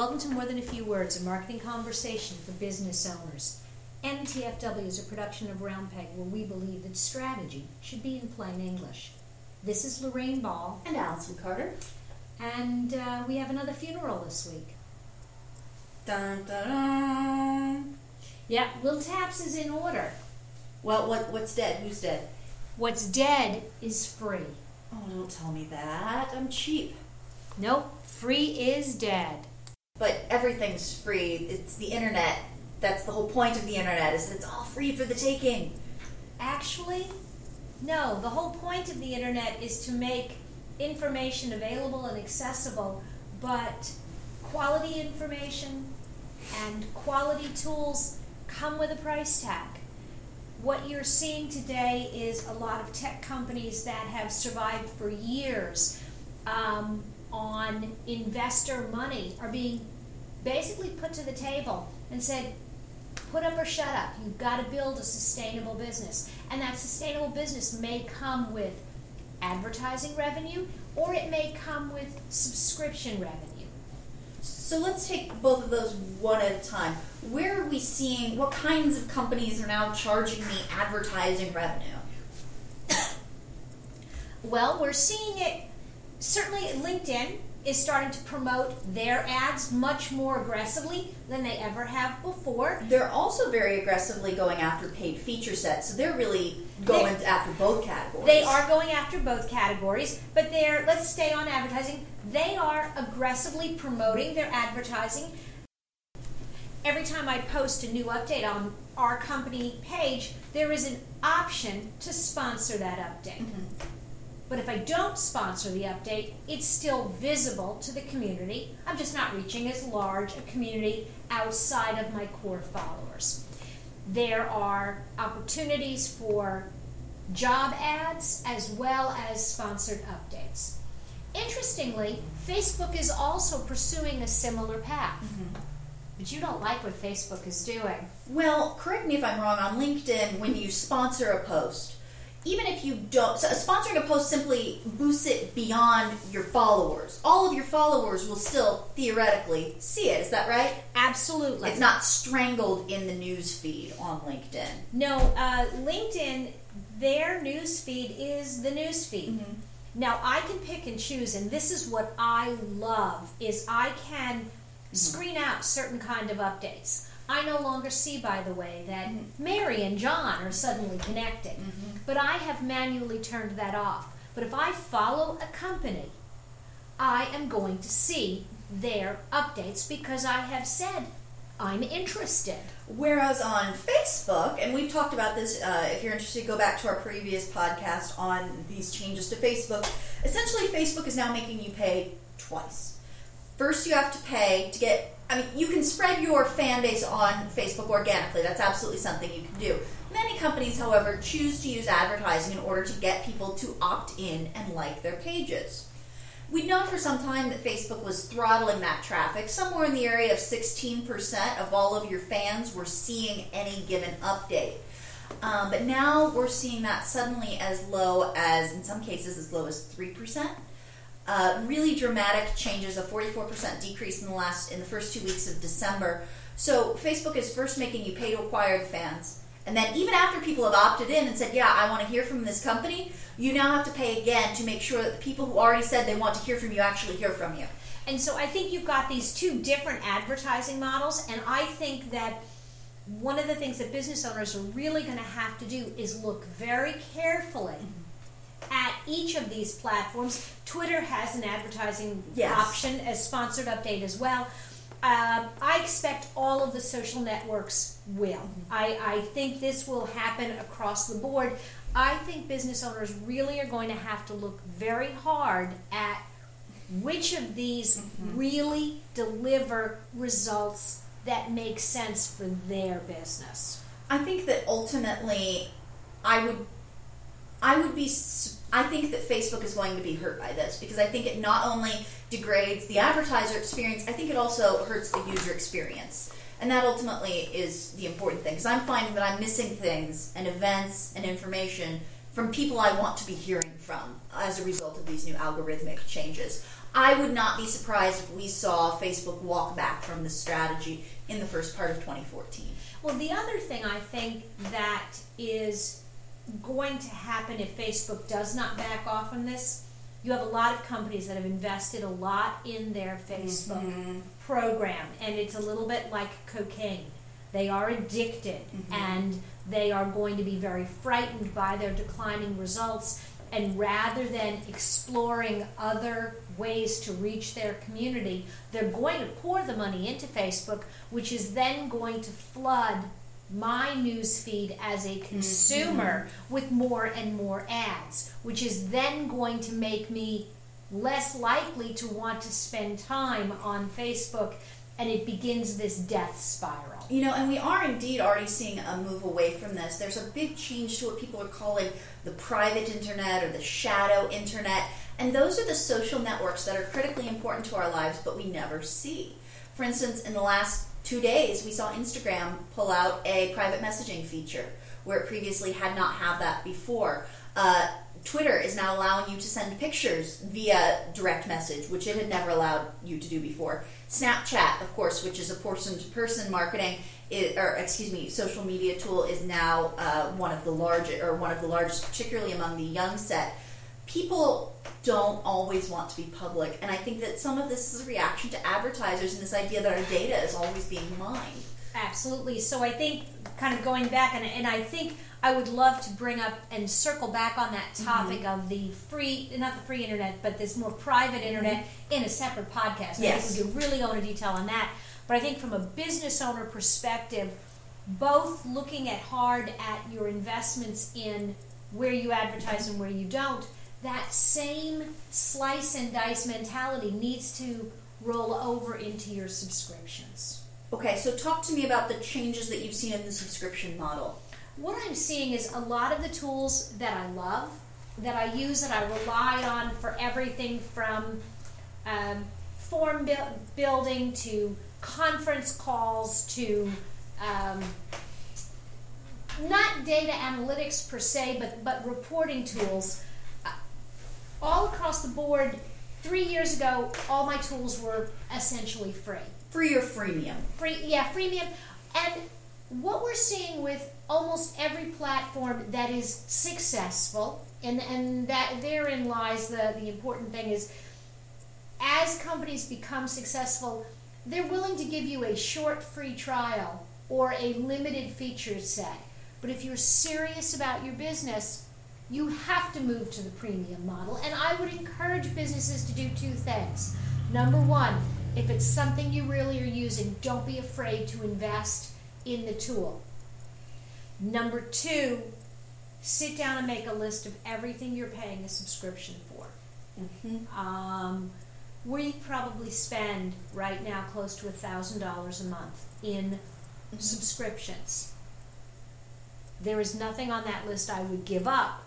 Welcome to More Than a Few Words, a marketing conversation for business owners. MTFW is a production of Round Peg where we believe that strategy should be in plain English. This is Lorraine Ball, And Allison Carter. and uh, we have another funeral this week. Dun, dun, dun. Yeah, Will Taps is in order. Well, what what's dead? Who's dead? What's dead is free. Oh, don't tell me that. I'm cheap. Nope, free is dead. But everything's free. It's the internet. That's the whole point of the internet. Is that it's all free for the taking. Actually, no. The whole point of the internet is to make information available and accessible, but quality information and quality tools come with a price tag. What you're seeing today is a lot of tech companies that have survived for years um, on investor money are being basically put to the table and said, put up or shut up. You've got to build a sustainable business. And that sustainable business may come with advertising revenue or it may come with subscription revenue. So let's take both of those one at a time. Where are we seeing what kinds of companies are now charging me advertising revenue? Well, we're seeing it certainly LinkedIn is starting to promote their ads much more aggressively than they ever have before. They're also very aggressively going after paid feature sets, so they're really going after both categories. They are going after both categories, but they're let's stay on advertising. They are aggressively promoting their advertising. Every time I post a new update on our company page, there is an option to sponsor that update. Mm-hmm. But if I don't sponsor the update, it's still visible to the community. I'm just not reaching as large a community outside of my core followers. There are opportunities for job ads as well as sponsored updates. Interestingly, Facebook is also pursuing a similar path. Mm-hmm. But you don't like what Facebook is doing. Well, correct me if I'm wrong. On LinkedIn, when you sponsor a post, even if you don't, so sponsoring a post simply boosts it beyond your followers. All of your followers will still theoretically see it. Is that right? Absolutely. It's not strangled in the news feed on LinkedIn. No, uh, LinkedIn, their news feed is the news feed. Now I can pick and choose, and this is what I love: is I can screen out certain kind of updates. I no longer see, by the way, that Mary and John are suddenly connected, but I have manually turned that off. But if I follow a company, I am going to see their updates because I have said I'm interested. Whereas on Facebook, and we've talked about this, uh, if you're interested, go back to our previous podcast on these changes to Facebook. Essentially, Facebook is now making you pay twice. First, you have to pay to get. I mean, you can spread your fan base on Facebook organically. That's absolutely something you can do. Many companies, however, choose to use advertising in order to get people to opt in and like their pages. We'd known for some time that Facebook was throttling that traffic. Somewhere in the area of 16% of all of your fans were seeing any given update. Um, but now we're seeing that suddenly as low as, in some cases, as low as 3%. Uh, really dramatic changes, a 44% decrease in the last in the first two weeks of December. So Facebook is first making you pay to acquire the fans, and then even after people have opted in and said, "Yeah, I want to hear from this company," you now have to pay again to make sure that the people who already said they want to hear from you actually hear from you. And so I think you've got these two different advertising models, and I think that one of the things that business owners are really going to have to do is look very carefully at each of these platforms. Twitter has an advertising Yes. option as sponsored update as well. Um, I expect all of the social networks will. I, I think this will happen across the board. I think business owners really are going to have to look very hard at which of these really deliver results that make sense for their business. I think that ultimately, I would, I would be. I think that Facebook is going to be hurt by this because I think it not only degrades the advertiser experience, I think it also hurts the user experience, and that ultimately is the important thing. Because I'm finding that I'm missing things and events and information from people I want to be hearing from as a result of these new algorithmic changes. I would not be surprised if we saw Facebook walk back from this strategy in the first part of 2014. Well, the other thing I think that is going to happen if Facebook does not back off on this, you have a lot of companies that have invested a lot in their Facebook Mhm. program, and it's a little bit like cocaine. They are addicted, and they are going to be very frightened by their declining results. And rather than exploring other ways to reach their community, they're going to pour the money into Facebook, which is then going to flood my news feed as a consumer mm-hmm. with more and more ads, which is then going to make me less likely to want to spend time on Facebook, and it begins this death spiral. You know, and we are indeed already seeing a move away from this. There's a big change to what people are calling the private internet or the shadow internet. And those are the social networks that are critically important to our lives, but we never see. For instance, in the last two days, we saw Instagram pull out a private messaging feature where it previously had not had that before. Uh, Twitter is now allowing you to send pictures via direct message, which it had never allowed you to do before. Snapchat, of course, which is a person-to-person marketing, i or excuse me, social media tool, is now uh, one of the largest, or one of the largest, particularly among the young set. People don't always want to be public, and I think that some of this is a reaction to advertisers and this idea that our data is always being mined. Absolutely. So I think, kind of going back, and, and I think I would love to bring up and circle back on that mm-hmm. topic of the free, not the free internet, but this more private mm-hmm. internet in a separate podcast. I Yes. we could really go into detail on that. But I think from a business owner perspective, both looking at hard at your investments in where you advertise and where you don't, that same slice and dice mentality needs to roll over into your subscriptions. Okay, so talk to me about the changes that you've seen in the subscription model. What I'm seeing is a lot of the tools that I love, that I use, that I rely on for everything from um, form bu- building to conference calls to um, not data analytics per se, but, but reporting tools. All across the board, three years ago, all my tools were essentially free. Free or freemium? free yeah freemium. And what we're seeing with almost every platform that is successful and and that therein lies the the important thing is as companies become successful they're willing to give you a short free trial or a limited feature set. But if you're serious about your business you have to move to the premium model and i would encourage businesses to do two things number one if it's something you really are using don't be afraid to invest in the tool number two sit down and make a list of everything you're paying a subscription for Mm-hmm. um, we probably spend right now close to a thousand dollars a month in subscriptions. There is nothing on that list I would give up,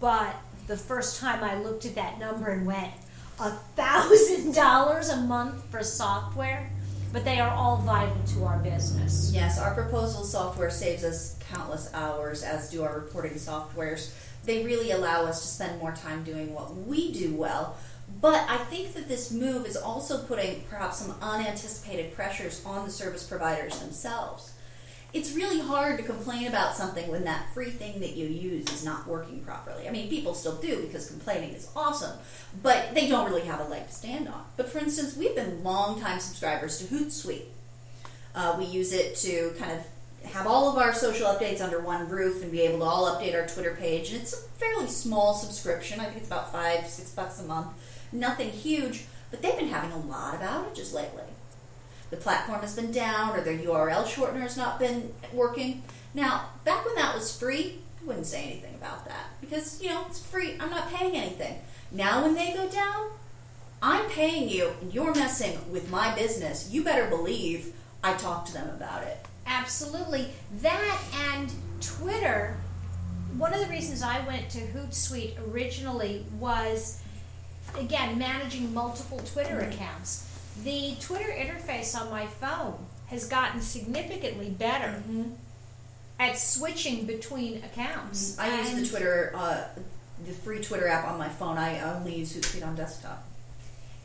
but the first time I looked at that number and went, a thousand dollars a month for software, but they are all vital to our business. Yes, our proposal software saves us countless hours, as do our reporting softwares. They really allow us to spend more time doing what we do well. But I think that this move is also putting perhaps some unanticipated pressures on the service providers themselves. It's really hard to complain about something when that free thing that you use is not working properly. I mean, people still do because complaining is awesome, but they don't really have a leg to stand on. But for instance, we've been longtime subscribers to Hootsuite. Uh, we use it to kind of have all of our social updates under one roof and be able to all update our Twitter page. And it's a fairly small subscription. I think it's about five, six bucks a month. Nothing huge, but they've been having a lot of outages lately. The platform has been down or their URL shortener has not been working. Now, back when that was free, I wouldn't say anything about that because, you know, it's free. I'm not paying anything. Now, when they go down, I'm paying you and you're messing with my business. You better believe I talk to them about it. Absolutely. That and Twitter. One of the reasons I went to Hootsuite originally was, again, managing multiple Twitter mm-hmm. accounts. The Twitter interface on my phone has gotten significantly better at switching between accounts. I use the Twitter, uh, the free Twitter app on my phone. I only use Hootsuite on desktop.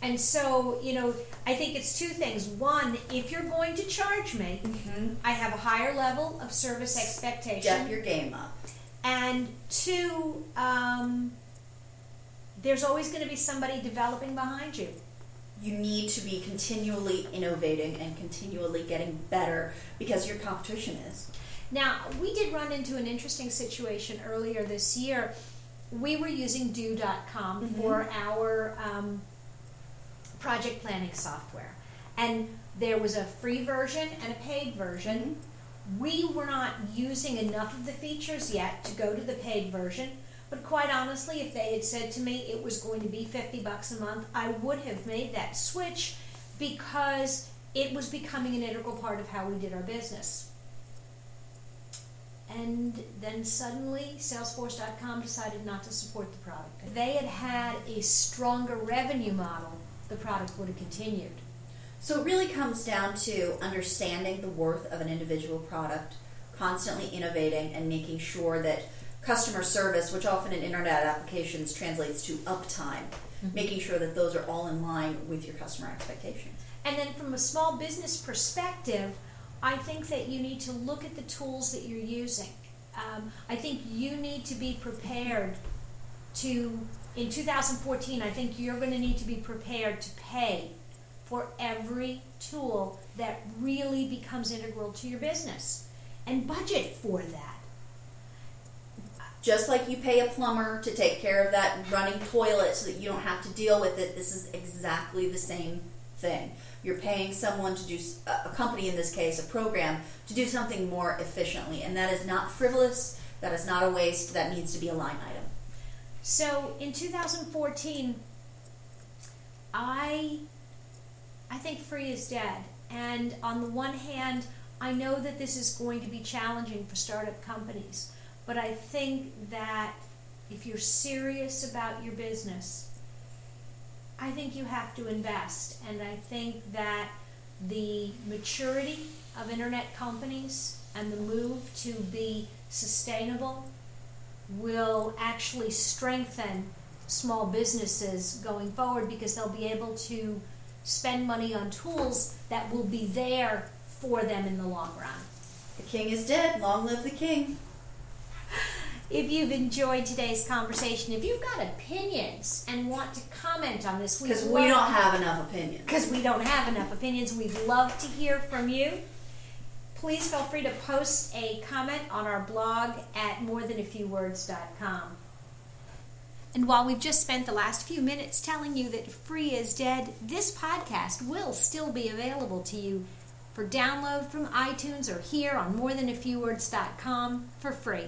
And so, you know, I think it's two things. One, if you're going to charge me, Mm-hmm. I have a higher level of service expectation. Step your game up. And two, um, there's always going to be somebody developing behind you. You need to be continually innovating and continually getting better because your competition is. Now, we did run into an interesting situation earlier this year. We were using do.com Mhm. for our um, project planning software. And there was a free version and a paid version. We were not using enough of the features yet to go to the paid version. But quite honestly, if they had said to me it was going to be 50 bucks a month, I would have made that switch because it was becoming an integral part of how we did our business. And then suddenly, Salesforce.com decided not to support the product. If they had had a stronger revenue model, the product would have continued. So it really comes down to understanding the worth of an individual product, constantly innovating, and making sure that customer service, which often in internet applications translates to uptime, making sure that those are all in line with your customer expectations. And then from a small business perspective, I think that you need to look at the tools that you're using. Um, I think you need to be prepared to, in 2014, I think you're going to need to be prepared to pay for every tool that really becomes integral to your business and budget for that. Just like you pay a plumber to take care of that running toilet so that you don't have to deal with it, this is exactly the same thing. You're paying someone to do, a company in this case, a program, to do something more efficiently. And that is not frivolous, that is not a waste, that needs to be a line item. So in 2014, I I think free is dead. And on the one hand, I know that this is going to be challenging for startup companies, but I think that if you're serious about your business, I think you have to invest. And I think that the maturity of internet companies and the move to be sustainable will actually strengthen small businesses going forward because they'll be able to spend money on tools that will be there for them in the long run. The king is dead, long live the king. If you've enjoyed today's conversation, if you've got opinions and want to comment on this, Because we don't have enough opinions. because we don't have enough opinions. We'd love to hear from you. Please feel free to post a comment on our blog at morethanafewwords.com. And while we've just spent the last few minutes telling you that free is dead, this podcast will still be available to you for download from iTunes or here on morethanafewwords.com for free.